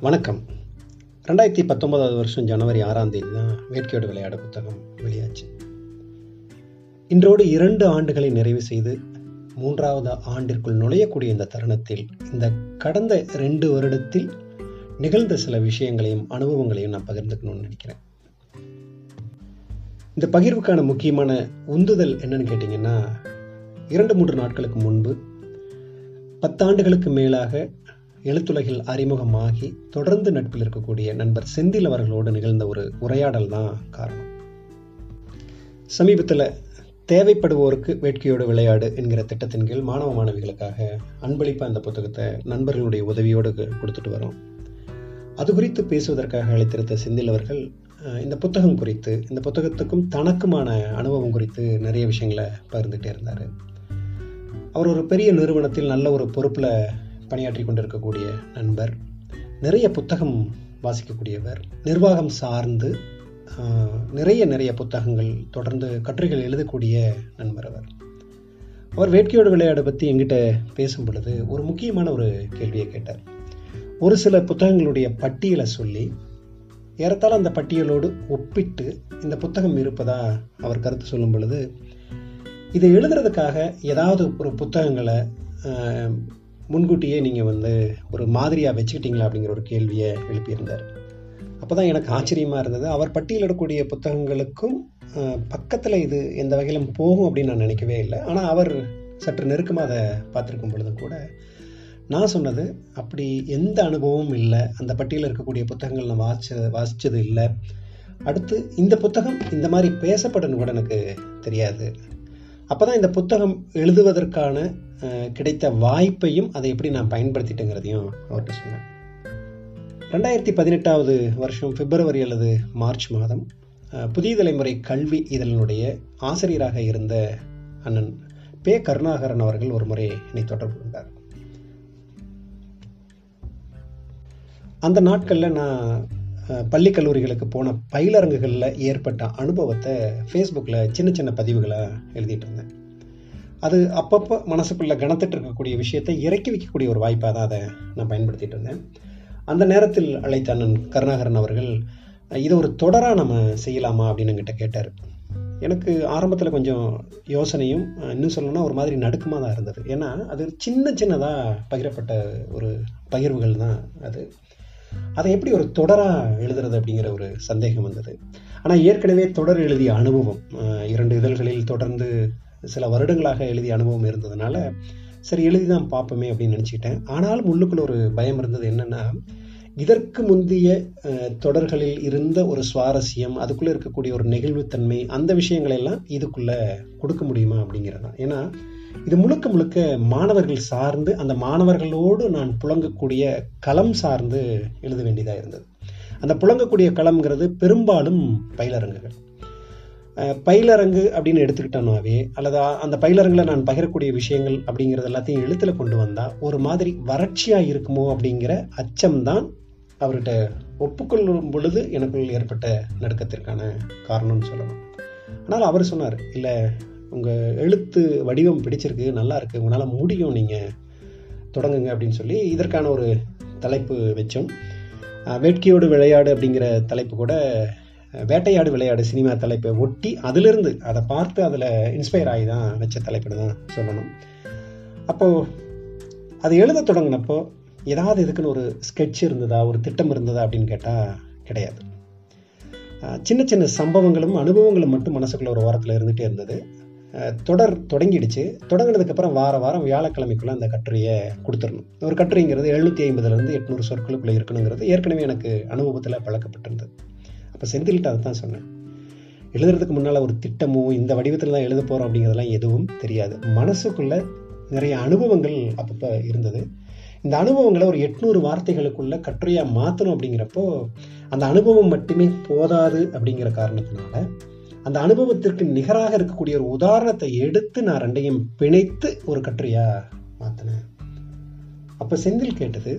வணக்கம். ரெண்டாயிரத்தி பத்தொன்பதாவது வருஷம் ஜனவரி ஆறாம் தேதி தான் வேட்கையோடு விளையாட புத்தகம் வெளியாச்சு. இன்றோடு இரண்டு ஆண்டுகளை நிறைவு செய்து மூன்றாவது ஆண்டிற்குள் நுழையக்கூடிய இந்த தருணத்தில் இந்த கடந்த ரெண்டு வருடத்தில் நிகழ்ந்த சில விஷயங்களையும் அனுபவங்களையும் நான் பகிர்ந்துக்கணும்னு நினைக்கிறேன். இந்த பகிர்வுக்கான முக்கியமான உந்துதல் என்னன்னு கேட்டிங்கன்னா இரண்டு மூன்று நாட்களுக்கு முன்பு பத்தாண்டுகளுக்கு மேலாக எழுத்துலகில் அறிமுகமாகி தொடர்ந்து நட்பில் இருக்கக்கூடிய நண்பர் செந்தில் அவர்களோடு நிகழ்ந்த ஒரு உரையாடல் தான் காரணம். சமீபத்தில் தேவைப்படுவோருக்கு வேட்கையோடு விளையாடு என்கிற திட்டத்தின் கீழ் மாணவ மாணவிகளுக்காக அன்பளிப்பாக அந்த புத்தகத்தை நண்பர்களுடைய உதவியோடு கொடுத்துட்டு வரோம். அது குறித்து பேசுவதற்காக அழைத்திருந்த செந்தில் அவர்கள் இந்த புத்தகம் குறித்து இந்த புத்தகத்துக்கும் தனக்குமான அனுபவம் குறித்து நிறைய விஷயங்களை பகிர்ந்துகிட்டே இருந்தார். அவர் ஒரு பெரிய நிறுவனத்தில் நல்ல ஒரு பொறுப்பில் பணியாற்றி கொண்டிருக்கக்கூடிய நண்பர் நிறைய புத்தகம் வாசிக்கக்கூடியவர் நிர்வாகம் சார்ந்து நிறைய நிறைய புத்தகங்கள் தொடர்ந்து கட்டுரைகள் எழுதக்கூடிய நண்பர் அவர். அவர் வேட்கையோடு விளையாட பற்றி எங்கிட்ட பேசும் பொழுது ஒரு முக்கியமான ஒரு கேள்வியை கேட்டார். ஒரு சில புத்தகங்களுடைய பட்டியலை சொல்லி ஏறத்தாழ அந்த பட்டியலோடு ஒப்பிட்டு இந்த புத்தகம் இருப்பதா அவர் கருத்து சொல்லும் பொழுது இதை எழுதுறதுக்காக ஏதாவது ஒரு புத்தகங்களை முன்கூட்டியே நீங்கள் வந்து ஒரு மாதிரியாக வச்சுக்கிட்டீங்களா அப்படிங்கிற ஒரு கேள்வியை எழுப்பியிருந்தார். அப்போ தான் எனக்கு ஆச்சரியமாக இருந்தது. அவர் பட்டியலிடக்கூடிய புத்தகங்களுக்கும் பக்கத்தில் இது எந்த வகையிலும் போகும் அப்படின்னு நான் நினைக்கவே இல்லை. ஆனால் அவர் சற்று நெருக்கமாக அதை பார்த்துருக்கும் பொழுதும் கூட நான் சொன்னது அப்படி எந்த அனுபவமும் இல்லை. அந்த பட்டியலில் இருக்கக்கூடிய புத்தகங்கள் நான் வாசிச்ச வாசித்தது இல்லை. அடுத்து இந்த புத்தகம் இந்த மாதிரி பேசப்படணும் கூட எனக்கு தெரியாது. அப்போ தான் இந்த புத்தகம் எழுதுவதற்கான கிடைத்த வாய்ப்பையும் அதை எப்படி நான் பயன்படுத்திட்டேங்கிறதையும் அவர்கிட்ட சொன்னேன். ரெண்டாயிரத்தி பதினெட்டாவது வருஷம் பிப்ரவரி அல்லது மார்ச் மாதம் புதிய தலைமுறை கல்வி இதழினுடைய ஆசிரியராக இருந்த அண்ணன் பே கருணாகரன் அவர்கள் ஒரு முறை என்னை தொடர்பு கொண்டார். அந்த நாட்களில் நான் பள்ளி கல்லூரிகளுக்கு போன பயிலரங்குகளில் ஏற்பட்ட அனுபவத்தை ஃபேஸ்புக்கில் சின்ன சின்ன பதிவுகளாக எழுதிட்டு இருந்தேன். அது அப்பப்போ மனசுக்குள்ளே கணத்துட்டு இருக்கக்கூடிய விஷயத்தை இறக்கி வைக்கக்கூடிய ஒரு வாய்ப்பாக தான் அதை நான் பயன்படுத்திட்டு இருந்தேன். அந்த நேரத்தில் அழைத்த அண்ணன் கருணாகரன் அவர்கள் இதை ஒரு தொடராக நம்ம செய்யலாமா? அப்படின்னு என்கிட்ட கேட்டார். எனக்கு ஆரம்பத்தில் கொஞ்சம் யோசனையும் இன்னும் சொல்லணும்னா ஒரு மாதிரி நடுக்கமாக தான் இருந்தது. ஏன்னா அது சின்ன சின்னதாக பகிரப்பட்ட ஒரு பகிர்வுகள் தான் அது. அதை எப்படி ஒரு தொடராக எழுதுறது அப்படிங்கிற ஒரு சந்தேகம் வந்தது. ஆனால் ஏற்கனவே தொடர் எழுதிய அனுபவம் இரண்டு இதழ்களில் தொடர்ந்து சில வருடங்களாக எழுதிய அனுபவம் இருந்ததுனால சரி எழுதி தான் பார்ப்போமே அப்படின்னு நினச்சிக்கிட்டேன். ஆனாலும் உள்ளுக்குள்ள ஒரு பயம் இருந்தது என்னென்னா இதற்கு முந்தைய தொடர்களில் இருந்த ஒரு சுவாரஸ்யம் அதுக்குள்ளே இருக்கக்கூடிய ஒரு நெகிழ்வுத்தன்மை அந்த விஷயங்களெல்லாம் இதுக்குள்ளே கொடுக்க முடியுமா அப்படிங்கிறது தான் ஏன்னா இது முழுக்க முழுக்க மாணவர்கள் சார்ந்து அந்த மாணவர்களோடு நான் புழங்கக்கூடிய களம் சார்ந்து எழுத வேண்டியதாக இருந்தது. அந்த புழங்கக்கூடிய களம்ங்கிறது பெரும்பாலும் பயிலரங்குகள். பயிலரங்கு அப்படின்னு எடுத்துக்கிட்டோம்னாவே அல்லது அந்த பயிலரங்கில் நான் பகிரக்கூடிய விஷயங்கள் அப்படிங்கிறது எல்லாத்தையும் எழுத்தில் கொண்டு வந்தால் ஒரு மாதிரி வறட்சியாக இருக்குமோ அப்படிங்கிற அச்சம்தான் அவர்கிட்ட ஒப்புக்கொள்ளும் பொழுது எனக்குள் ஏற்பட்ட நடுக்கத்திற்கான காரணம்னு சொல்லணும் ஆனால் அவர் சொன்னார் இல்லை உங்கள் எழுத்து வடிவம் பிடிச்சிருக்கு நல்லா இருக்குது உங்களால் முடியும் நீங்கள் தொடங்குங்க அப்படின்னு சொல்லி இதற்கான ஒரு தலைப்பு வச்சோம். வேட்கையோடு விளையாடு அப்படிங்கிற தலைப்பு கூட வேட்டையாடு விளையாடு சினிமா தலைப்பை ஒட்டி அதிலிருந்து அதை பார்த்து அதில் இன்ஸ்பயர் ஆகி தான் வச்ச தலைப்புன்னு தான் சொல்லணும். அப்போது அது எழுத தொடங்கினப்போ ஏதாவது இதுக்குன்னு ஒரு ஸ்கெட்ச் இருந்ததா ஒரு திட்டம் இருந்ததா அப்படின்னு கேட்டால் கிடையாது. சின்ன சின்ன சம்பவங்களும் அனுபவங்களும் மட்டும் மனசுக்குள்ள ஒரு வாரத்தில் இருந்துகிட்டே இருந்தது. தொடர் தொடங்கிடுச்சு. தொடங்கினதுக்கப்புறம் வார வாரம் வியாழக்கிழமைக்குள்ளே அந்த கட்டுரையை கொடுத்துடணும். ஒரு கட்டுரைங்கிறது எழுநூற்றி ஐம்பதுலேருந்து எட்நூறு சொற்களுக்குள்ளே இருக்கணுங்கிறது ஏற்கனவே எனக்கு அனுபவத்தில் பழக்கப்பட்டிருந்தது. அப்போ செந்தில்கிட்ட அதை தான் சொன்னேன். எழுதுறதுக்கு முன்னால் ஒரு திட்டமோ இந்த வடிவத்தில் தான் எழுத போகிறோம் அப்படிங்கிறதெல்லாம் எதுவும் தெரியாது. மனசுக்குள்ளே நிறைய அனுபவங்கள் அப்பப்போ இருந்தது. இந்த அனுபவங்களை ஒரு எட்நூறு வார்த்தைகளுக்குள்ள கட்டுரையாக மாற்றணும் அப்படிங்கிறப்போ அந்த அனுபவம் மட்டுமே போதாது அப்படிங்கிற காரணத்தினால அந்த அனுபவத்திற்கு நிகராக இருக்கக்கூடிய ஒரு உதாரணத்தை எடுத்து நான் ரெண்டையும் பிணைத்து ஒரு கட்டுரையாக மாற்றினேன் அப்போ செந்தில் கேட்டது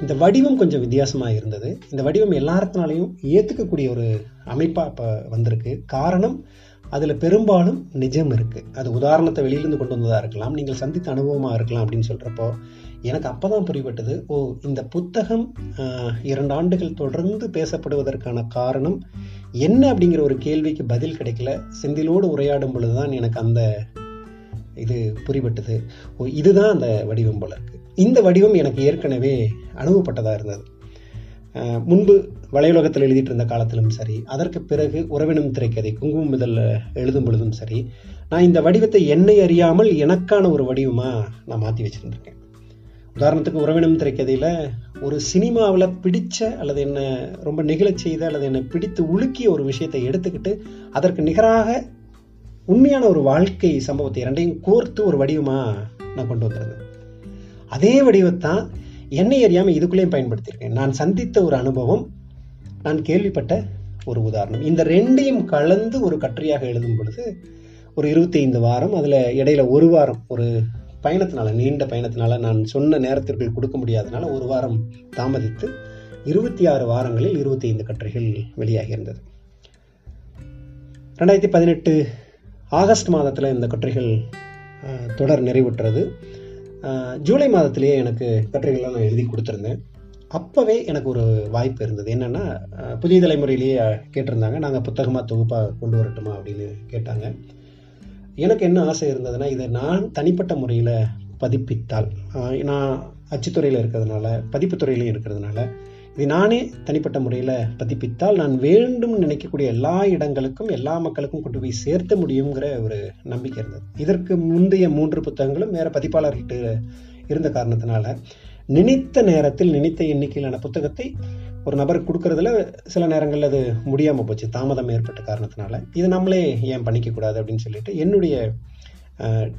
இந்த வடிவம் கொஞ்சம் வித்தியாசமாக இருந்தது. இந்த வடிவம் எல்லாத்தினாலையும் ஏற்றுக்கக்கூடிய ஒரு அமைப்பாக இப்போ வந்திருக்கு. காரணம் அதில் பெரும்பாலும் நிஜம் இருக்குது அது உதாரணத்தை வெளியிலிருந்து கொண்டு வந்ததாக இருக்கலாம் நீங்கள் சந்தித்த அனுபவமாக இருக்கலாம் அப்படின்னு சொல்கிறப்போ எனக்கு அப்போ தான் புரிபட்டது. ஓ இந்த புத்தகம் இரண்டு ஆண்டுகள் தொடர்ந்து பேசப்படுவதற்கான காரணம் என்ன அப்படிங்கிற ஒரு கேள்விக்கு பதில் கிடைக்கல. செந்திலோடு உரையாடும் பொழுது தான் எனக்கு அந்த இது புரிபட்டது. ஓ இதுதான் அந்த வடிவம் போல இருக்கு. இந்த வடிவம் எனக்கு ஏற்கனவே அனுபவப்பட்டதாக இருந்தது. முன்பு வலையுலகத்தில் எழுதிட்டு இருந்த காலத்திலும் சரி அதற்கு பிறகு உறவினம் திரைக்கதை குங்குமம் முதல்ல எழுதும் பொழுதும் சரி நான் இந்த வடிவத்தை என்னை அறியாமல் எனக்கான ஒரு வடிவமாக நான் மாற்றி வச்சுருந்துருக்கேன். உதாரணத்துக்கு உறவினம் திரைக்கதையில் ஒரு சினிமாவில் பிடித்த அல்லது என்னை ரொம்ப நெகிழச் செய்த அல்லது என்னை பிடித்து உலுக்கிய ஒரு விஷயத்தை எடுத்துக்கிட்டு அதற்கு நிகராக உண்மையான ஒரு வாழ்க்கை சம்பவத்தை இரண்டையும் கோர்த்து ஒரு வடிவமாக நான் கொண்டு வந்திருந்தேன். அதே வடிவத்தான் என்னை அறியாமல் இதுக்குள்ளேயும் பயன்படுத்தியிருக்கேன். நான் சந்தித்த ஒரு அனுபவம் நான் கேள்விப்பட்ட ஒரு உதாரணம். இந்த ரெண்டையும் கலந்து ஒரு கட்டுரையாக எழுதும் பொழுது ஒரு இருபத்தி ஐந்து வாரம் அதில் இடையில ஒரு வாரம் ஒரு பயணத்தினால நீண்ட பயணத்தினால நான் சொன்ன நேரத்திற்குள் கொடுக்க முடியாதனால ஒரு வாரம் தாமதித்து இருபத்தி ஆறு வாரங்களில் இருபத்தி ஐந்து கட்டுரைகள் வெளியாகி இருந்தது ரெண்டாயிரத்தி பதினெட்டு ஆகஸ்ட் மாதத்தில் இந்த கட்டுரைகள் தொடர் நிறைவுற்றது. ஜூலை மாதத்திலேயே எனக்கு கட்டுரைகள்லாம் நான் எழுதி கொடுத்துருந்தேன். அப்போவே எனக்கு ஒரு வாய்ப்பு இருந்தது. என்னென்னா புதிய தலைமுறையிலேயே கேட்டிருந்தாங்க. நாங்கள் புத்தகமாக தொகுப்பாக கொண்டு வரட்டுமா அப்படின்னு கேட்டாங்க. எனக்கு என்ன ஆசை இருந்ததுன்னா இதை நான் தனிப்பட்ட முறையில் பதிப்பித்தால் நான் அச்சுத்துறையில் இருக்கிறதுனால பதிப்புத்துறையிலையும் இருக்கிறதுனால இது நானே தனிப்பட்ட முறையில் பதிப்பித்தால் நான் வேண்டும் நினைக்கக்கூடிய எல்லா இடங்களுக்கும் எல்லா மக்களுக்கும் கொண்டு போய் சேர்த்த முடியுங்கிற ஒரு நம்பிக்கை இருந்தது. இதற்கு முந்தைய மூன்று புத்தகங்களும் வேற பதிப்பாளர்கிட்ட இருந்த காரணத்தினால நினைத்த நேரத்தில் நினைத்த எண்ணிக்கையிலான புத்தகத்தை ஒரு நபருக்கு கொடுக்கறதுல சில நேரங்களில் அது முடியாமல் போச்சு தாமதம் ஏற்பட்ட காரணத்தினால. இது நம்மளே ஏன் பண்ணிக்கக்கூடாது அப்படின்னு சொல்லிட்டு என்னுடைய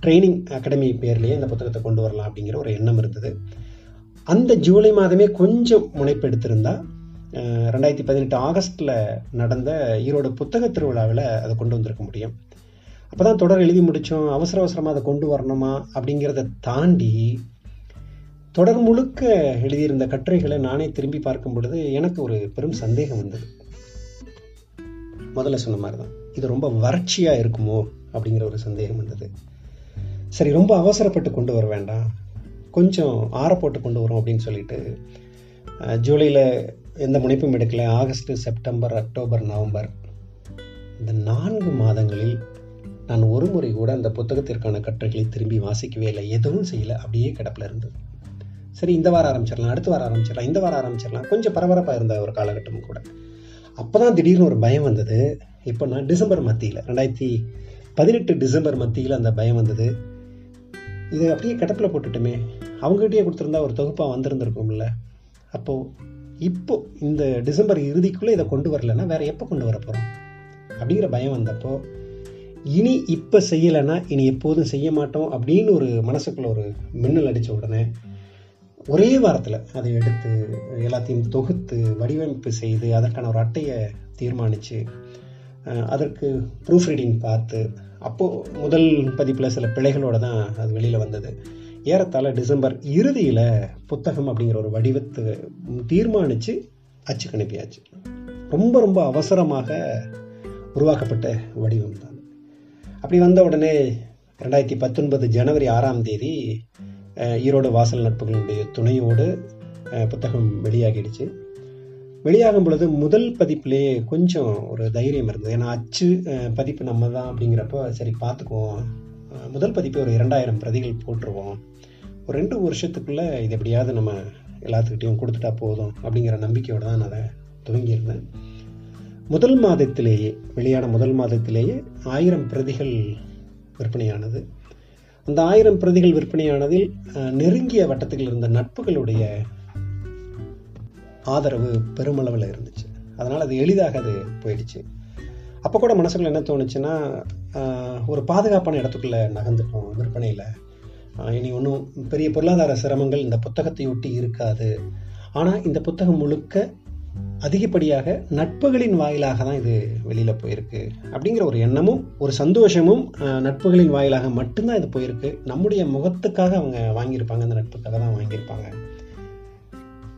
ட்ரைனிங் அகாடமி பேர்லேயே இந்த புத்தகத்தை கொண்டு வரலாம் அப்படிங்கிற ஒரு எண்ணம் இருந்தது. அந்த ஜூலை மாதமே கொஞ்சம் முனைப்பு எடுத்திருந்தா ரெண்டாயிரத்தி பதினெட்டு ஆகஸ்டில் நடந்த ஈரோடு புத்தக திருவிழாவில் அதை கொண்டு வந்திருக்க முடியும். அப்போ தான் தொடர் எழுதி முடித்தோம் அவசர அவசரமாக அதை கொண்டு வரணுமா அப்படிங்கிறத தாண்டி தொடர் முழுக்க எழுதியிருந்த கட்டுரைகளை நானே திரும்பி பார்க்கும் பொழுது எனக்கு ஒரு பெரும் சந்தேகம் வந்தது. முதல்ல சொன்ன மாதிரி தான் இது ரொம்ப வறட்சியாக இருக்குமோ அப்படிங்கிற ஒரு சந்தேகம் வந்தது. சரி ரொம்ப அவசரப்பட்டு கொண்டு வர வேண்டாம். கொஞ்சம் ஆற போட்டு கொண்டு வரோம் அப்படின்னு சொல்லிட்டு ஜூலையில் எந்த முனைப்பும் எடுக்கலை. August September October November. இந்த நான்கு மாதங்களில் நான் ஒரு முறை கூட அந்த புத்தகத்திற்கான கட்டுரைகளை திரும்பி வாசிக்கவே இல்லை. எதுவும் செய்யலை. அப்படியே கிடப்பில் இருந்தது சரி இந்த வாரம் ஆரம்பிச்சிடலாம் அடுத்த வாரம் ஆரம்பிச்சிடலாம் இந்த வாரம் ஆரம்பிச்சிடலாம். கொஞ்சம் பரபரப்பாக இருந்த ஒரு காலகட்டம் கூட. அப்போ தான் திடீர்னு ஒரு பயம் வந்தது. இப்போ நான் டிசம்பர் மத்தியில் ரெண்டாயிரத்தி பதினெட்டு டிசம்பர் மத்தியில் அந்த பயம் வந்தது. இதை அப்படியே கிடப்பில் போட்டுட்டுமே. அவங்ககிட்டயே கொடுத்துருந்தா ஒரு தொகுப்பாக வந்திருந்திருக்கும்ல. அப்போது இப்போ இந்த டிசம்பர் இறுதிக்குள்ளே இதை கொண்டு வரலன்னா வேற எப்போ கொண்டு வர போகிறோம் அப்படிங்கிற பயம் வந்தப்போ இனி இப்போ செய்யலைன்னா இனி எப்போதும் செய்ய மாட்டோம் அப்படின்னு ஒரு மனசுக்குள்ள ஒரு மின்னல் அடித்த உடனே ஒரே வாரத்தில் அதை எடுத்து எல்லாத்தையும் தொகுத்து வடிவமைப்பு செய்து அதற்கான ஒரு அட்டையை தீர்மானித்து அதற்கு ப்ரூஃப் ரீடிங் பார்த்து அப்போது முதல் பதிப்பில் சில பிழைகளோடு தான் அது வெளியில் வந்தது. ஏறத்தாழ டிசம்பர் இறுதியில் புத்தகம் அப்படிங்கிற ஒரு வடிவத்தை தீர்மானித்து அச்சுக்கு அனுப்பியாச்சு. ரொம்ப ரொம்ப அவசரமாக உருவாக்கப்பட்ட வடிவம் தான். அப்படி வந்த உடனே ரெண்டாயிரத்தி பத்தொன்பது ஜனவரி ஆறாம் தேதி ஈரோடு வாசல் நட்புகளுடைய துணையோடு புத்தகம் வெளியாகிடுச்சு. வெளியாகும் பொழுது முதல் பதிப்புலேயே கொஞ்சம் ஒரு தைரியம் இருந்தது. ஏன்னா அச்சு பதிப்பு நம்ம தான் அப்படிங்கிறப்போ சரி பார்த்துக்குவோம். முதல் பதிப்பு ஒரு இரண்டாயிரம் பிரதிகள் போட்டுருவோம். ஒரு ரெண்டு வருஷத்துக்குள்ளே இது எப்படியாவது நம்ம எல்லாத்துக்கிட்டையும் கொடுத்துட்டா போதும் அப்படிங்கிற நம்பிக்கையோடு தான் நான் அதை துவங்கியிருந்தேன். முதல் மாதத்திலேயே வெளியான முதல் மாதத்திலேயே ஆயிரம் பிரதிகள் விற்பனையானது. அந்த ஆயிரம் பிரதிகள் விற்பனையானதில் நெருங்கிய வட்டத்தில் இருந்த நட்புகளுடைய ஆதரவு பெருமளவில் இருந்துச்சு. அதனால் அது எளிதாக அது போயிடுச்சு. அப்போ கூட மனசுக்குள்ள என்ன தோணுச்சுன்னா ஒரு பாதுகாப்பான இடத்துக்குள்ளே நகர்ந்துட்டோம் விற்பனையில். இனி ஒன்றும் பெரிய பொருளாதார சிரமங்கள் இந்த புத்தகத்தை ஒட்டி இருக்காது. ஆனால் இந்த புத்தகம் முழுக்க அதிகப்படியாக நட்புகளின் வாயிலாக தான் இது வெளியில் போயிருக்கு. அப்படிங்கிற ஒரு எண்ணமும் ஒரு சந்தோஷமும் நட்புகளின் வாயிலாக மட்டும்தான் இது போயிருக்கு. நம்முடைய முகத்துக்காக அவங்க வாங்கியிருப்பாங்க அந்த நட்புக்காக தான் வாங்கியிருப்பாங்க.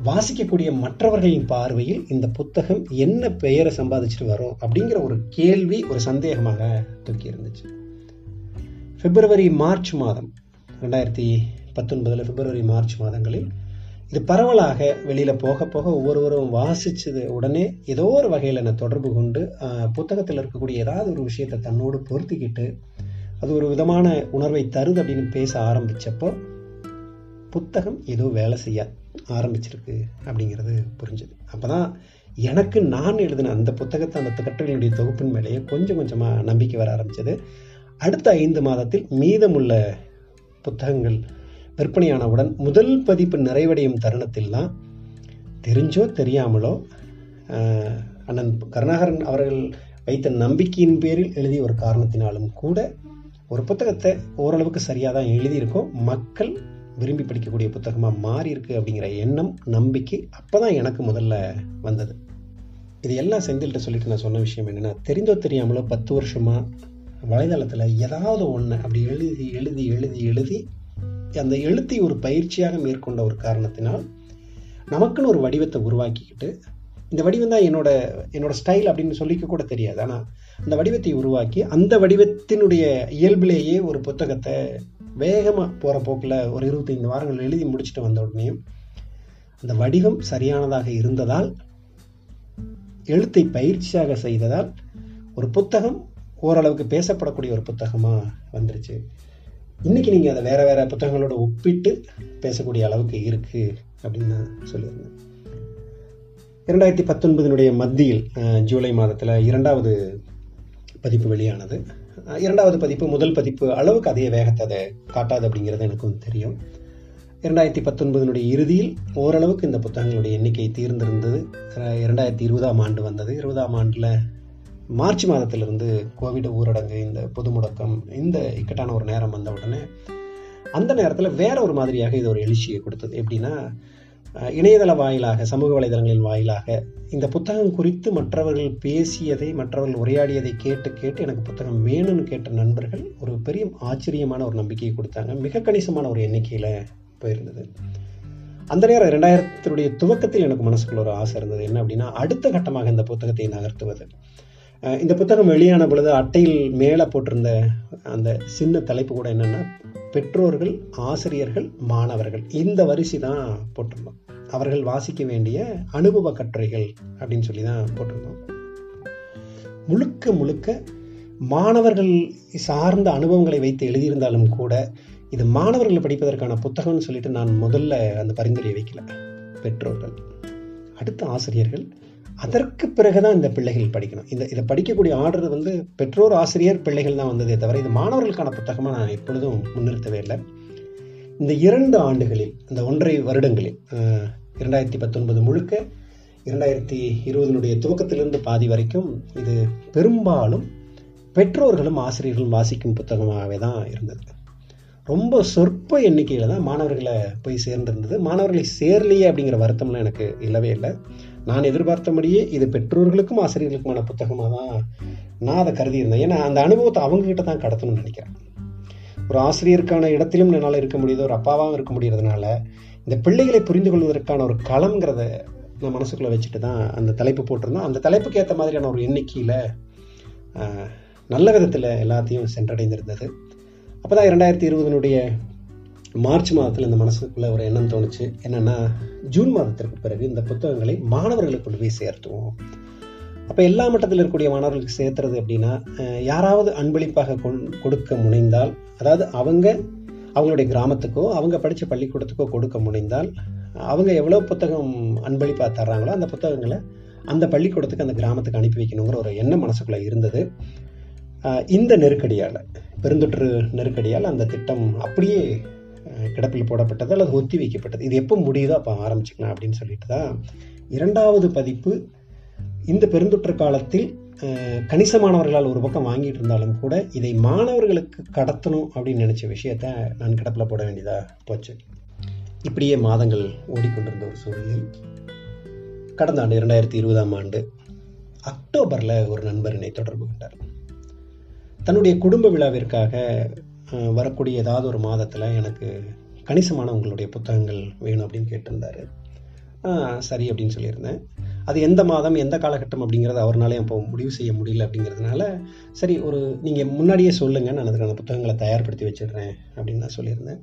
வாசிக்கக்கூடிய மற்றவர்களின் பார்வையில் இந்த புத்தகம் என்ன பெயரை சம்பாதிச்சுட்டு வரும் அப்படிங்கிற ஒரு கேள்வி ஒரு சந்தேகமாக தூக்கி இருந்துச்சு. பிப்ரவரி மார்ச் மாதம் ரெண்டாயிரத்தி பத்தொன்பதில் பிப்ரவரி மார்ச் மாதங்களில் இது பரவலாக வெளியில் போக போக ஒவ்வொருவரும் வாசிச்சது உடனே ஏதோ ஒரு வகையில் என்னை தொடர்பு கொண்டு புத்தகத்தில் இருக்கக்கூடிய ஏதாவது ஒரு விஷயத்தை தன்னோடு பொருத்திக்கிட்டு அது ஒரு விதமான உணர்வை தருது அப்படின்னு பேச ஆரம்பித்தப்போ புத்தகம் ஏதோ வேலை செய்ய ஆரம்பிச்சிருக்கு அப்படிங்கிறது புரிஞ்சுது. அப்போ தான் எனக்கு நான் எழுதின அந்த புத்தகத்தை அந்த கட்டுரைகளுடைய தொகுப்பின் மேலேயே கொஞ்சம் கொஞ்சமாக நம்பிக்கை வர ஆரம்பித்தது அடுத்த ஐந்து மாதத்தில் மீதமுள்ள புத்தகங்கள் விற்பனையானவுடன் முதல் பதிப்பு நிறைவடையும் தருணத்தில் தான் தெரிஞ்சோ தெரியாமலோ அண்ணன் கருணாகரன் அவர்கள் வைத்த நம்பிக்கையின் பேரில் எழுதிய ஒரு காரணத்தினாலும் கூட ஒரு புத்தகத்தை ஓரளவுக்கு சரியாக தான் எழுதியிருக்கோம். மக்கள் விரும்பி படிக்கக்கூடிய புத்தகமாக மாறி இருக்கு அப்படிங்கிற எண்ணம் நம்பிக்கை அப்போ தான் எனக்கு முதல்ல வந்தது. இது எல்லாம் செந்தில்கிட்ட சொல்லிட்டு நான் சொன்ன விஷயம் என்னென்னா தெரிந்தோ தெரியாமலோ பத்து வருஷமாக வலைதளத்தில் ஏதாவது ஒன்று அப்படி எழுதி எழுதி எழுதி எழுதி அந்த எழுத்தை ஒரு பயிற்சியாக மேற்கொண்ட ஒரு காரணத்தினால் நமக்குன்னு ஒரு வடிவத்தை உருவாக்கிக்கிட்டு இந்த வடிவம் தான் என்னோட என்னோட ஸ்டைல் அப்படின்னு சொல்லிக்க கூட தெரியாது. ஆனால் அந்த வடிவத்தை உருவாக்கி அந்த வடிவத்தினுடைய இயல்பிலேயே ஒரு புத்தகத்தை வேகமாக போகிற போக்கில் ஒரு இருபத்தைந்து வாரங்கள் எழுதி முடிச்சுட்டு வந்த உடனேயும் அந்த வடிவம் சரியானதாக இருந்ததால் எழுத்தை பயிற்சியாக செய்ததால் ஒரு புத்தகம் ஓரளவுக்கு பேசப்படக்கூடிய ஒரு புத்தகமாக வந்துருச்சு. இன்றைக்கி நீங்கள் அதை வேறு வேறு புத்தகங்களோட ஒப்பிட்டு பேசக்கூடிய அளவுக்கு இருக்குது அப்படின்னு நான் சொல்லியிருந்தேன். இரண்டாயிரத்தி பத்தொன்பதினுடைய மத்தியில் ஜூலை மாதத்தில் இரண்டாவது பதிப்பு வெளியானது. இரண்டாவது பதிப்பு முதல் பதிப்பு அளவுக்கு அதே வேகத்தை அதை காட்டாது அப்படிங்கிறது எனக்கும் தெரியும். இரண்டாயிரத்தி பத்தொன்பதினுடைய இறுதியில் ஓரளவுக்கு இந்த புத்தகங்களுடைய எண்ணிக்கை தீர்ந்திருந்தது. இரண்டாயிரத்தி இருபதாம் ஆண்டு வந்தது. இருபதாம் ஆண்டில் மார்ச் மாதத்திலிருந்து கோவிட் ஊரடங்கு இந்த பொது முடக்கம் இந்த இக்கட்டான ஒரு நேரம் வந்த உடனே அந்த நேரத்தில் வேற ஒரு மாதிரியாக இது ஒரு எழுச்சியை கொடுத்தது. எப்படின்னா இணையதள வாயிலாக சமூக வலைதளங்களின் வாயிலாக இந்த புத்தகம் குறித்து மற்றவர்கள் பேசியதை மற்றவர்கள் உரையாடியதை கேட்டு கேட்டு எனக்கு புத்தகம் வேணும்னு கேட்ட நண்பர்கள் ஒரு பெரிய ஆச்சரியமான ஒரு நம்பிக்கையை கொடுத்தாங்க. மிக கணிசமான ஒரு எண்ணிக்கையில் போயிருந்தது. அந்த நேரம் ரெண்டாயிரத்தினுடைய துவக்கத்தில் எனக்கு மனசுக்குள்ள ஒரு ஆசை இருந்தது. என்ன அப்படின்னா அடுத்த கட்டமாக இந்த புத்தகத்தை நகர்த்துவது. இந்த புத்தகம் வெளியான பொழுது அட்டையில் மேலே போட்டிருந்த அந்த சின்ன தலைப்பு கூட என்னென்னா பெற்றோர்கள் ஆசிரியர்கள் மாணவர்கள். இந்த வரிசை தான் போட்டிருந்தோம். அவர்கள் வாசிக்க வேண்டிய அனுபவ கட்டுரைகள் அப்படின்னு சொல்லி தான் போட்டிருந்தோம். முழுக்க முழுக்க மாணவர்கள் சார்ந்த அனுபவங்களை வைத்து எழுதியிருந்தாலும் கூட இது மாணவர்கள் படிப்பதற்கான புத்தகம்னு சொல்லிட்டு நான் முதல்ல அந்த பரிந்துரையை வைக்கல. பெற்றோர்கள். அடுத்த ஆசிரியர்கள். அதற்கு பிறகுதான் இந்த பிள்ளைகள் படிக்கணும். இந்த இதை படிக்கக்கூடிய ஆர்டர் வந்து பெற்றோர் ஆசிரியர் பிள்ளைகள் தான் வந்ததே தவிர இது மாணவர்களுக்கான புத்தகமாக நான் எப்பொழுதும் முன்னிறுத்தவே இல்லை. இந்த இரண்டு ஆண்டுகளில் இந்த ஒன்றரை வருடங்களில் இரண்டாயிரத்தி பத்தொன்பது முழுக்க இரண்டாயிரத்தி இருபதனுடைய துவக்கத்திலிருந்து பாதி வரைக்கும் இது பெரும்பாலும் பெற்றோர்களும் ஆசிரியர்களும் வாசிக்கும் புத்தகமாகவே தான் இருந்தது. ரொம்ப சொற்ப எண்ணிக்கையில் தான் மாணவர்களை போய் சேர்ந்திருந்தது. மாணவர்களை சேரலையே அப்படிங்கிற வருத்தம்லாம் எனக்கு இல்லவே இல்லை. நான் எதிர்பார்த்தபடியே இது பெற்றோர்களுக்கும் ஆசிரியர்களுக்குமான புத்தகமாக தான் நான் அதை கருதியிருந்தேன். ஏன்னா அந்த அனுபவத்தை அவங்கக்கிட்ட தான் கடத்தணும்னு நினைக்கிறேன். ஒரு ஆசிரியருக்கான இடத்திலும் என்னால் இருக்க முடியுது ஒரு அப்பாவாகவும் இருக்க முடியறதுனால இந்த பிள்ளைகளை புரிந்து கொள்வதற்கான ஒரு களம்ங்கிறத நான் மனசுக்குள்ளே வச்சுட்டு தான் அந்த தலைப்பு போட்டிருந்தோம். அந்த தலைப்புக்கு ஏற்ற மாதிரியான ஒரு எண்ணிக்கையில் நல்ல விதத்தில் எல்லாத்தையும் சென்றடைந்திருந்தது. அப்போ தான் இரண்டாயிரத்தி இருபதனுடைய மார்ச் மாதத்தில் இந்த மனசுக்குள்ள ஒரு எண்ணம் தோணுச்சு. என்னென்னா ஜூன் மாதத்திற்கு பிறகு இந்த புத்தகங்களை மாணவர்களுக்கு கொண்டு போய் சேர்த்துவோம். அப்போ எல்லா மட்டத்தில் இருக்கக்கூடிய மாணவர்களுக்கு சேர்த்துறது அப்படின்னா யாராவது அன்பளிப்பாக கொடுக்க முனைந்தால் அதாவது அவங்க அவங்களுடைய கிராமத்துக்கோ அவங்க படித்த பள்ளிக்கூடத்துக்கோ கொடுக்க முனைந்தால் அவங்க எவ்வளோ புத்தகம் அன்பளிப்பாக தர்றாங்களோ அந்த புத்தகங்களை அந்த பள்ளிக்கூடத்துக்கு அந்த கிராமத்துக்கு அனுப்பி வைக்கணுங்கிற ஒரு எண்ணம் மனசுக்குள்ளே இருந்தது. இந்த நெருக்கடியால் பெருந்தொற்று நெருக்கடியால் அந்த திட்டம் அப்படியே கிடப்பில் போடப்பட்டது அல்லது ஒத்தி வைக்கப்பட்டது இது எப்போ முடியுதோ அப்போ ஆரம்பிச்சுக்கலாம் அப்படின்னு சொல்லிட்டு தான் இரண்டாவது பதிப்பு இந்த பெருந்தொற்று காலத்தில் கணிசமானவர்களால் ஒரு பக்கம் வாங்கிட்டு இருந்தாலும் கூட இதை மாணவர்களுக்கு கடத்தணும் அப்படின்னு நினச்ச விஷயத்த நான் கிடப்பில் போட வேண்டியதாக போச்சு. இப்படியே மாதங்கள் ஓடிக்கொண்டிருந்த ஒரு சூழலில் கடந்த ஆண்டு இரண்டாயிரத்தி இருபதாம் ஆண்டு அக்டோபரில் ஒரு நண்பர் என்னை தொடர்பு கொண்டார். தன்னுடைய குடும்ப விழாவிற்காக வரக்கூடிய ஏதாவது ஒரு மாதத்தில் எனக்கு கணிசமான உங்களுடைய புத்தகங்கள் வேணும் அப்படின்னு கேட்டிருந்தாரு. சரி அப்படின்னு சொல்லியிருந்தேன். அது எந்த மாதம் எந்த காலகட்டம் அப்படிங்கிறத அவர்னாலே இப்போ முடிவு செய்ய முடியல அப்படிங்கிறதுனால சரி ஒரு நீங்கள் முன்னாடியே சொல்லுங்கள் நான் அதுக்கான புத்தகங்களை தயார்படுத்தி வச்சிடுறேன் அப்படின்னு நான் சொல்லியிருந்தேன்.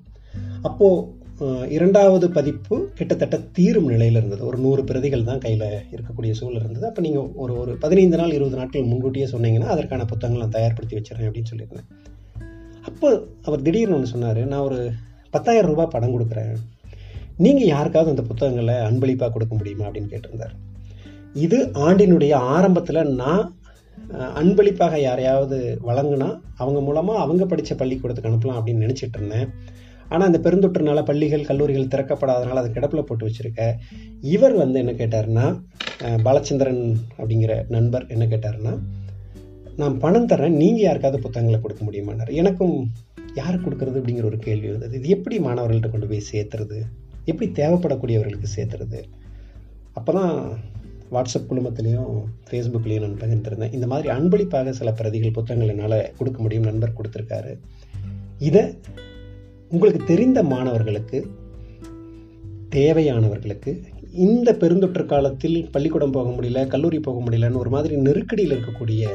அப்போது இரண்டாவது பதிப்பு கிட்டத்தட்ட தீரும் நிலையில் இருந்தது. ஒரு நூறு பிரதிகள் தான் கையில் இருக்கக்கூடிய சூழல் இருந்தது. அப்போ நீங்கள் ஒரு ஒரு பதினைந்து நாள் இருபது நாட்கள் முன்கூட்டியே சொன்னீங்கன்னா அதற்கான புத்தகங்களை நான் தயார்படுத்தி வச்சிடுறேன் அப்படின்னு சொல்லியிருந்தேன். அப்போ அவர் திடீர்னு ஒன்று சொன்னார் நான் ஒரு பத்தாயிரம் ரூபாய் படம் கொடுக்குறேன். நீங்கள் யாருக்காவது அந்த புத்தகங்களை அன்பளிப்பாக கொடுக்க முடியுமா? அப்படின்னு கேட்டிருந்தார். இது ஆண்டினுடைய ஆரம்பத்தில் நான் அன்பளிப்பாக யாரையாவது வழங்கினா அவங்க மூலமாக அவங்க படித்த பள்ளிக்கூடத்துக்கு அனுப்பலாம் அப்படின்னு நினச்சிட்டு இருந்தேன். ஆனால் அந்த பெருந்தொற்றுனால பள்ளிகள் கல்லூரிகள் திறக்கப்படாதனால அது கிடப்பில் போட்டு வச்சுருக்க. இவர் வந்து என்ன கேட்டாருன்னா பாலச்சந்திரன் அப்படிங்கிற நண்பர் என்ன கேட்டாருன்னா நான் பணம் தரேன் நீங்கள் யாருக்காவது புத்தகங்களை கொடுக்க முடியுமானார்? எனக்கும் யார் கொடுக்கறது அப்படிங்கிற ஒரு கேள்வி வந்தது இது எப்படி மாணவர்கள்ட்ட கொண்டு போய் சேர்த்துறது? எப்படி தேவைப்படக்கூடியவர்களுக்கு சேர்த்துறது? அப்போ தான் வாட்ஸ்அப் குழுமத்திலையும் ஃபேஸ்புக்லேயும் நான் பகிர்ந்துருந்தேன். இந்த மாதிரி அன்பளிப்பாக சில பிரதிகள் புத்தகங்கள் என்னால் கொடுக்க முடியும். நண்பர் கொடுத்துருக்காரு. இதை உங்களுக்கு தெரிந்த மாணவர்களுக்கு தேவையானவர்களுக்கு இந்த பெருந்தொற்று காலத்தில் பள்ளிக்கூடம் போக முடியல கல்லூரி போக முடியலன்னு ஒரு மாதிரி நெருக்கடியில் இருக்கக்கூடிய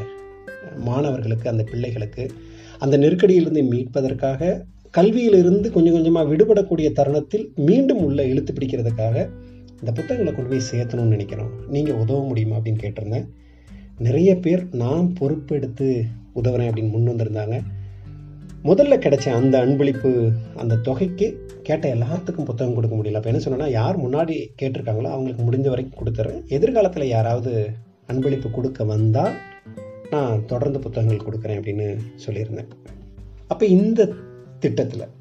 மாணவர்களுக்கு அந்த பிள்ளைகளுக்கு அந்த நெருக்கடியிலிருந்து மீட்பதற்காக கல்வியிலிருந்து கொஞ்சம் கொஞ்சமாக விடுபடக்கூடிய தருணத்தில் மீண்டும் உள்ள இழுத்து பிடிக்கிறதுக்காக இந்த புத்தகங்களை கொண்டு போய் சேர்த்தணும்னு நினைக்கிறோம். நீங்கள் உதவ முடியுமா அப்படின்னு கேட்டிருந்தேன். நிறைய பேர் நான் பொறுப்பெடுத்து உதவுறேன் அப்படின்னு முன் வந்திருந்தாங்க. முதல்ல கிடைச்ச அந்த அன்பளிப்பு அந்த தொகைக்கு கேட்ட எல்லாத்துக்கும் புத்தகம் கொடுக்க முடியல. அப்போ என்ன சொன்னேன்னா யார் முன்னாடி கேட்டிருக்காங்களோ அவங்களுக்கு முடிஞ்ச வரைக்கும் கொடுத்துறேன். எதிர்காலத்தில் யாராவது அன்பளிப்பு கொடுக்க வந்தால் நான் தொடர்ந்து புத்தகங்கள் கொடுக்குறேன் அப்படின்னு சொல்லியிருந்தேன். அப்போ இந்த திட்டத்தில்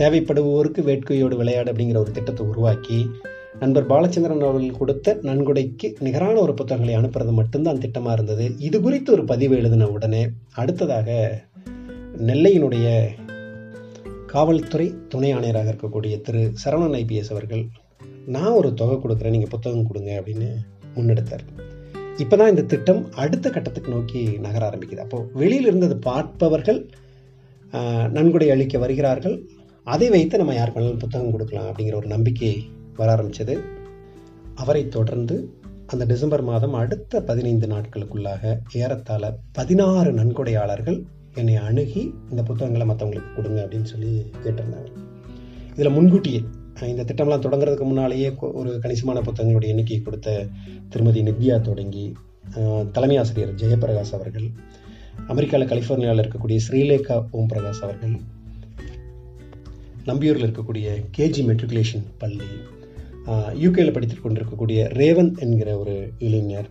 தேவைப்படுவோருக்கு வேட்கையோடு விளையாடு அப்படிங்கிற ஒரு திட்டத்தை உருவாக்கி நண்பர் பாலச்சந்திரன் அவர்கள் கொடுத்த நன்கொடைக்கு நிகரான ஒரு புத்தகங்களை அனுப்புறது மட்டும்தான் திட்டமாக இருந்தது. இது குறித்து ஒரு பதிவு எழுதின உடனே அடுத்ததாக நெல்லையினுடைய காவல்துறை துணை ஆணையராக இருக்கக்கூடிய திரு சரவணன் ஐபிஎஸ் அவர்கள் நான் ஒரு தொகை கொடுக்குறேன் நீங்கள் புத்தகம் கொடுங்க அப்படின்னு முன்னெடுத்தார். இப்போ தான் இந்த திட்டம் அடுத்த கட்டத்துக்கு நோக்கி நகர ஆரம்பிக்குது. அப்போது வெளியில் இருந்தது பார்ப்பவர்கள் நன்கொடை அளிக்க வருகிறார்கள். அதை வைத்து நம்ம யாருக்கு வேணாலும் புத்தகம் கொடுக்கலாம் அப்படிங்கிற ஒரு நம்பிக்கை வர ஆரம்பித்தது அவரை தொடர்ந்து அந்த டிசம்பர் மாதம் அடுத்த பதினைந்து நாட்களுக்குள்ளாக ஏறத்தாழ பதினாறு நன்கொடையாளர்கள் என்னை அணுகி இந்த புத்தகங்களை மற்றவங்களுக்கு கொடுங்க அப்படின்னு சொல்லி கேட்டிருந்தாங்க. இதில் முன்கூட்டியே இந்த திட்டம்லாம் தொடங்குறதுக்கு முன்னாலேயே ஒரு கணிசமான புத்தகங்களுடைய எண்ணிக்கை கொடுத்த திருமதி நித்யா தொடங்கி தலைமை ஆசிரியர் ஜெயபிரகாஷ் அவர்கள் அமெரிக்காவில் கலிஃபோர்னியாவில் இருக்கக்கூடிய ஸ்ரீலேகா ஓம் பிரகாஷ் அவர்கள் நம்பியூரில் இருக்கக்கூடிய கேஜி மெட்ரிகுலேஷன் பள்ளி யூகேல படித்துக் கொண்டிருக்கக்கூடிய ரேவந்த் என்கிற ஒரு இளைஞர்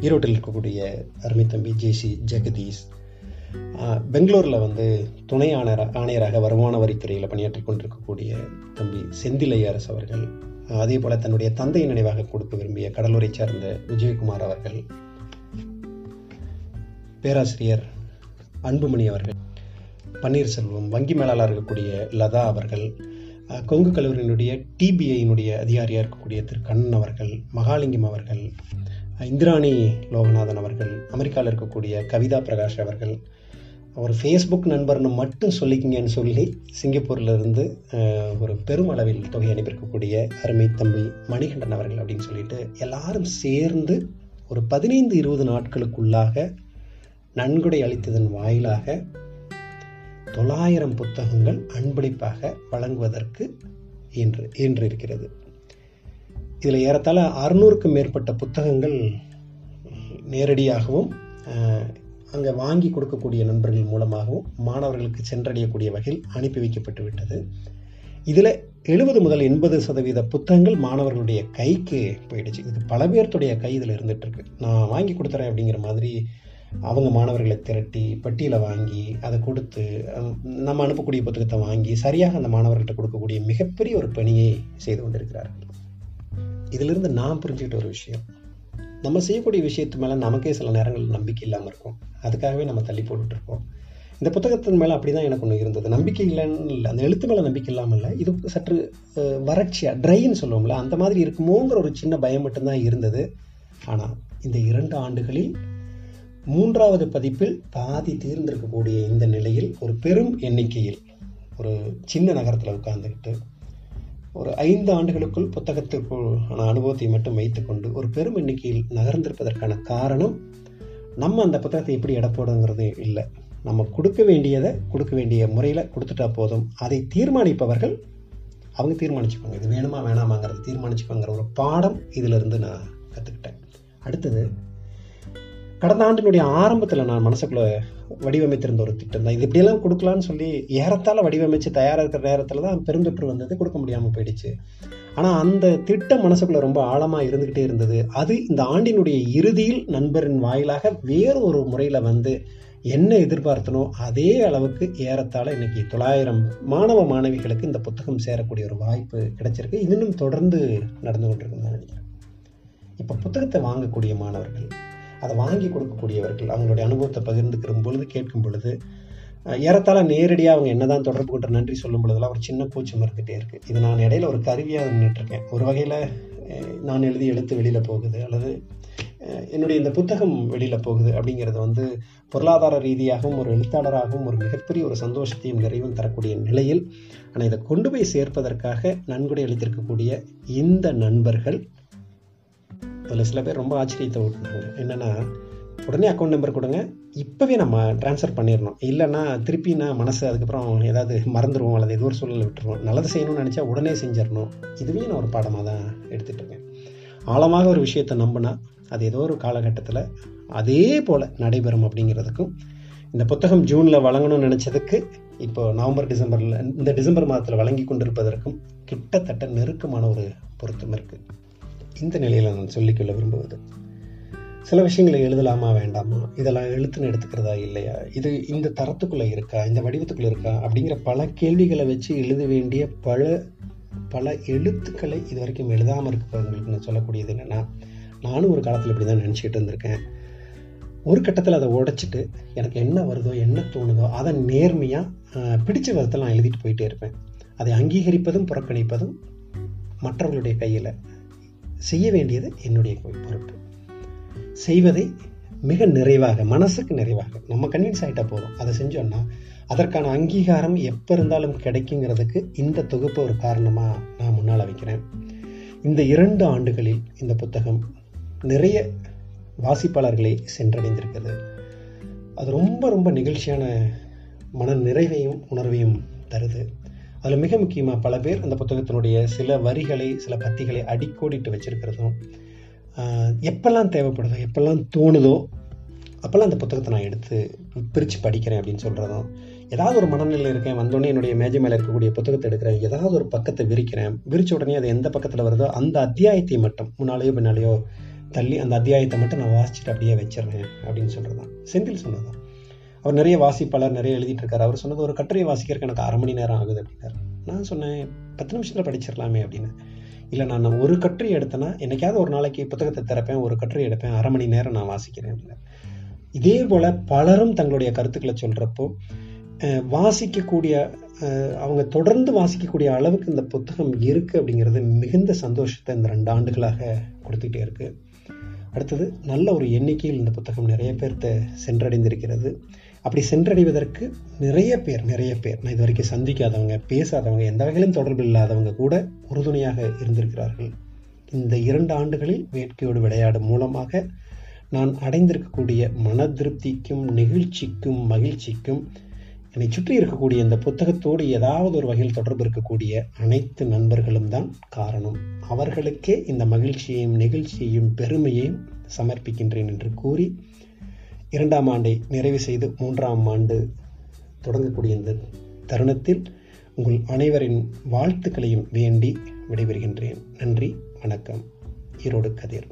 ஈரோட்டில் இருக்கக்கூடிய அருமை தம்பி ஜேசி ஜெகதீஷ் பெங்களூரில் வந்து துணை ஆணையர ஆணையராக வருமான வரித்துறையில் பணியாற்றிக் கொண்டிருக்கக்கூடிய தம்பி செந்திலையரசு அவர்கள் அதே போல் தன்னுடைய தந்தை நினைவாக கொடுக்க விரும்பிய கடலூரை சார்ந்த விஜயகுமார் அவர்கள் பேராசிரியர் அன்புமணி அவர்கள் பன்னீர்செல்வம் வங்கி மேலாளர் இருக்கக்கூடிய லதா அவர்கள் கொங்கு கல்லூரியினுடைய டிபிஐயினுடைய அதிகாரியாக இருக்கக்கூடிய திரு கண்ணன் அவர்கள் மகாலிங்கம் அவர்கள் இந்திராணி லோகநாதன் அவர்கள் அமெரிக்காவில் இருக்கக்கூடிய கவிதா பிரகாஷ் அவர்கள் ஒரு ஃபேஸ்புக் நண்பர்னு மட்டும் சொல்லிக்கிங்கன்னு சொல்லி சிங்கப்பூர்லேருந்து ஒரு பெருமளவில் தொகை அனுப்பியிருக்கக்கூடிய அருமை தம்பி மணிகண்டன் அவர்கள் அப்படின்னு சொல்லிட்டு எல்லாரும் சேர்ந்து ஒரு பதினைந்து இருபது நாட்களுக்குள்ளாக நன்கொடை அளித்ததன் வாயிலாக தொள்ளாயிரம் புத்தகங்கள் அன்பளிப்பாக வழங்குவதற்கு இன்று இன்று இருக்கிறது. இதில் ஏறத்தாழ அறுநூறுக்கும் மேற்பட்ட புத்தகங்கள் நேரடியாகவும் அங்கே வாங்கி கொடுக்கக்கூடிய நண்பர்கள் மூலமாகவும் மாணவர்களுக்கு சென்றடையக்கூடிய வகையில் அனுப்பி வைக்கப்பட்டு விட்டது. இதில் எழுபது முதல் எண்பது சதவீத புத்தகங்கள் மாணவர்களுடைய கைக்கு போயிடுச்சு. இது பல பேர்த்துடைய கை இதில் நான் வாங்கி கொடுத்துறேன் அப்படிங்கிற மாதிரி அவங்க மாணவர்களை திரட்டி பட்டியலை வாங்கி அதை கொடுத்து நம்ம அனுப்பக்கூடிய புத்தகத்தை வாங்கி சரியாக அந்த மாணவர்கள்ட்ட கொடுக்கக்கூடிய மிகப்பெரிய ஒரு பணியை செய்து கொண்டிருக்கிறார்கள். இதிலிருந்து நான் புரிஞ்சுக்கிட்ட ஒரு விஷயம். நம்ம செய்யக்கூடிய விஷயத்து மேலே நமக்கே சில நேரங்கள் நம்பிக்கை இல்லாமல் இருக்கும். அதுக்காகவே நம்ம தள்ளி போட்டுட்ருக்கோம் இந்த புத்தகத்தின் மேலே அப்படி தான் எனக்கு ஒன்று இருந்தது. நம்பிக்கை இல்லைன்னு இல்லை அந்த எழுத்து மேலே நம்பிக்கை இல்லாமல் இல்லை இது சற்று வறட்சியாக ட்ரைன்னு சொல்லுவோம்ல அந்த மாதிரி இருக்குமோங்கிற ஒரு சின்ன பயம் மட்டும்தான் இருந்தது. ஆனால் இந்த இரண்டு ஆண்டுகளில் மூன்றாவது பதிப்பில் பாதி தீர்ந்திருக்கக்கூடிய இந்த நிலையில் ஒரு பெரும் எண்ணிக்கையில் ஒரு சின்ன நகரத்தில் உட்கார்ந்துக்கிட்டு ஒரு ஐந்து ஆண்டுகளுக்குள் புத்தகத்திற்குள்ளான அனுபவத்தை மட்டும் வைத்துக்கொண்டு ஒரு பெரும் எண்ணிக்கையில் நகர்ந்திருப்பதற்கான காரணம் நம்ம அந்த புத்தகத்தை எப்படி எடப்போடுங்கிறது இல்லை. நம்ம கொடுக்க வேண்டியதை கொடுக்க வேண்டிய முறையில் கொடுத்துட்டா போதும். அதை தீர்மானிப்பவர்கள் அவங்க தீர்மானிச்சுப்பாங்க. இது வேணுமா வேணாமாங்கிறது தீர்மானிச்சுப்பாங்கிற ஒரு பாடம் இதிலிருந்து நான் கற்றுக்கிட்டேன் அடுத்தது கடந்த ஆண்டினுடைய ஆரம்பத்தில் நான் மனசுக்குள்ளே வடிவமைத்திருந்த ஒரு திட்டம் தான். இது இப்படியெல்லாம் கொடுக்கலான்னு சொல்லி ஏறத்தால் வடிவமைச்சு தயாராக இருக்கிற நேரத்தில் தான் பெருந்தொற்று வந்தது. கொடுக்க முடியாமல் போயிடுச்சு. ஆனால் அந்த திட்டம் மனசுக்குள்ளே ரொம்ப ஆழமாக இருந்துக்கிட்டே இருந்தது. அது இந்த ஆண்டினுடைய இறுதியில் நண்பரின் வாயிலாக வேறு ஒரு முறையில் வந்து என்ன எதிர்பார்த்தனோ அதே அளவுக்கு ஏறத்தாழ இன்னைக்கு தொள்ளாயிரம் மாணவ மாணவிகளுக்கு இந்த புத்தகம் சேரக்கூடிய ஒரு வாய்ப்பு கிடைச்சிருக்கு. இன்னும் தொடர்ந்து நடந்து கொண்டிருக்குன்னு நினைக்கிறேன். இப்போ புத்தகத்தை வாங்கக்கூடிய மாணவர்கள் அதை வாங்கி கொடுக்கக்கூடியவர்கள் அவங்களுடைய அனுபவத்தை பகிர்ந்துக்கிற பொழுது கேட்கும் பொழுது ஏறத்தாழ நேரடியாக அவங்க என்னதான் தொடர்பு கொண்ட நன்றி சொல்லும் பொழுதெல்லாம் ஒரு சின்ன கூச்சம் இருந்துகிட்டே இருக்குது இது நான் இடையில ஒரு கருவியாக நின்றுட்டுருக்கேன் ஒரு வகையில் நான் எழுதி எழுத்து வெளியில் போகுது அல்லது என்னுடைய இந்த புத்தகம் வெளியில் போகுது அப்படிங்கிறது வந்து பொருளாதார ரீதியாகவும் ஒரு எழுத்தாளராகவும் ஒரு மிகப்பெரிய ஒரு சந்தோஷத்தையும் நிறைவும் தரக்கூடிய நிலையில் ஆனால் இதை கொண்டு போய் சேர்ப்பதற்காக நன்கொடை அளித்திருக்கக்கூடிய இந்த நண்பர்கள் அதில் சில பேர் ரொம்ப ஆச்சரியத்தை விட்டுனாங்க என்னென்னா உடனே அக்கௌண்ட் நம்பர் கொடுங்க இப்போவே நம்ம ட்ரான்ஸ்ஃபர் பண்ணிடணும் இல்லைன்னா திருப்பி நான் மனசு அதுக்கப்புறம் ஏதாவது மறந்துடுவோம் அல்லது ஏதோ ஒரு சூழலை விட்டுருவோம். நல்லது செய்யணும்னு நினச்சா உடனே செஞ்சிடணும் இதுவே நான் ஒரு பாடமாக தான் எடுத்துகிட்டு இருக்கேன். ஆழமாக ஒரு விஷயத்தை நம்பினா அது ஏதோ ஒரு காலகட்டத்தில் அதே போல் நடைபெறும் அப்படிங்கிறதுக்கும் இந்த புத்தகம் ஜூனில் வழங்கணும்னு நினச்சதுக்கு இப்போ நவம்பர் டிசம்பரில் இந்த டிசம்பர் மாதத்தில் வழங்கி கொண்டிருப்பதற்கும் கிட்டத்தட்ட நெருக்கமான ஒரு பொருத்தம் இருக்குது இந்த நிலையில் நான் சொல்லிக்கொள்ள விரும்புவது சில விஷயங்களை எழுதலாமா வேண்டாமா? இதெல்லாம் எழுத்துன்னு எடுத்துக்கிறதா இல்லையா? இது இந்த தரத்துக்குள்ளே இருக்கா? இந்த வடிவத்துக்குள்ளே இருக்கா? அப்படிங்கிற பல கேள்விகளை வச்சு எழுத வேண்டிய பல பல எழுத்துக்களை இது வரைக்கும் எழுதாமல் இருக்கிறவங்களுக்கு நான் சொல்லக்கூடியது என்னென்னா நானும் ஒரு காலத்தில் இப்படி தான் நினச்சிக்கிட்டு இருந்திருக்கேன். ஒரு கட்டத்தில் அதை உடைச்சிட்டு எனக்கு என்ன வருதோ என்ன தோணுதோ அதை நேர்மையாக பிடிச்ச விதத்தில் நான் எழுதிட்டு போயிட்டே இருப்பேன். அதை அங்கீகரிப்பதும் புறக்கணிப்பதும் மற்றவர்களுடைய கையில். செய்ய வேண்டியது என்னுடைய பொறுப்பு. செய்வதை மிக நிறைவாக மனசுக்கு நிறைவாக நம்ம கன்வின்ஸ் ஆகிட்டா போதும். அதை செஞ்சோன்னா அதற்கான அங்கீகாரம் எப்போ இருந்தாலும் கிடைக்குங்கிறதுக்கு இந்த தொகுப்பு ஒரு காரணமாக நான் முன்னால் வைக்கிறேன். இந்த இரண்டு ஆண்டுகளில் இந்த புத்தகம் நிறைய வாசிப்பாளர்களை சென்றடைந்திருக்கிறது. அது ரொம்ப ரொம்ப நிகழ்ச்சியான மன நிறைவையும் உணர்வையும் தருது. அதில் மிக முக்கியமாக பல பேர் அந்த புத்தகத்தினுடைய சில வரிகளை சில பத்திகளை அடிக்கோடிட்டு வச்சிருக்கிறதும் எப்பெல்லாம் தேவைப்படுதோ எப்பெல்லாம் தோணுதோ அப்போல்லாம் அந்த புத்தகத்தை நான் எடுத்து பிரித்து படிக்கிறேன் அப்படின்னு சொல்கிறதும் ஏதாவது ஒரு மனநிலையில் இருக்கேன் வந்தோடனே என்னுடைய மேஜை மேலே இருக்கக்கூடிய புத்தகத்தை எடுக்கிறேன் ஏதாவது ஒரு பக்கத்தை விரிக்கிறேன் விரிச்ச உடனே அது எந்த பக்கத்தில் வருதோ அந்த அத்தியாயத்தை மட்டும் முன்னாலேயோ பின்னாலேயோ தள்ளி அந்த அத்தியாயத்தை மட்டும் நான் வாசிச்சுட்டு அப்படியே வச்சிடுறேன் அப்படின்னு சொல்கிறது தான் செந்தில் சொன்னதான் அவர் நிறைய வாசிப்பாளர் நிறைய எழுதிட்டு இருக்காரு அவர் சொன்னது ஒரு கட்டுரையை வாசிக்கிறதுக்கு எனக்கு அரை மணி நேரம் ஆகுது அப்படின்னாரு. நான் சொன்னேன் பத்து நிமிஷத்தில் படிச்சிடலாமே அப்படின்னு. இல்லை நான் ஒரு கட்டுரை எடுத்தேன்னா என்னைக்காவது ஒரு நாளைக்கு புத்தகத்தை திறப்பேன் ஒரு கட்டுரை எடுப்பேன் அரை மணி நேரம் நான் வாசிக்கிறேன் அப்படின்னு இதே போல் பலரும் தங்களுடைய கருத்துக்களை சொல்கிறப்போ வாசிக்கக்கூடிய அவங்க தொடர்ந்து வாசிக்கக்கூடிய அளவுக்கு இந்த புத்தகம் இருக்குது அப்படிங்கிறது மிகுந்த சந்தோஷத்தை இந்த ரெண்டு ஆண்டுகளாக கொடுத்துக்கிட்டே இருக்குது அடுத்தது நல்ல ஒரு எண்ணிக்கையில் இந்த புத்தகம் நிறைய பேர்த்த சென்றடைந்திருக்கிறது. அப்படி சென்றடைவதற்கு நிறைய பேர் நிறைய பேர் நான் இது வரைக்கும் சந்திக்காதவங்க பேசாதவங்க எந்த வகையிலும் தொடர்பு இல்லாதவங்க கூட உறுதுணையாக இருந்திருக்கிறார்கள். இந்த இரண்டு ஆண்டுகளில் வேட்கையோடு விளையாடும் மூலமாக நான் அடைந்திருக்கக்கூடிய மன திருப்திக்கும் நெகிழ்ச்சிக்கும் மகிழ்ச்சிக்கும் என்னை சுற்றி இருக்கக்கூடிய இந்த புத்தகத்தோடு ஏதாவது ஒரு வகையில் தொடர்பு இருக்கக்கூடிய அனைத்து நண்பர்களும் தான் காரணம். அவர்களுக்கே இந்த மகிழ்ச்சியையும் நெகிழ்ச்சியையும் பெருமையையும் சமர்ப்பிக்கின்றேன் என்று கூறி இரண்டாம் ஆண்டை நிறைவு செய்து மூன்றாம் ஆண்டு தொடங்கக்கூடிய இந்த தருணத்தில் உங்கள் அனைவரின் வாழ்த்துக்களையும் வேண்டி விடைபெறுகின்றேன். நன்றி வணக்கம். ஈரோடு கதிர்.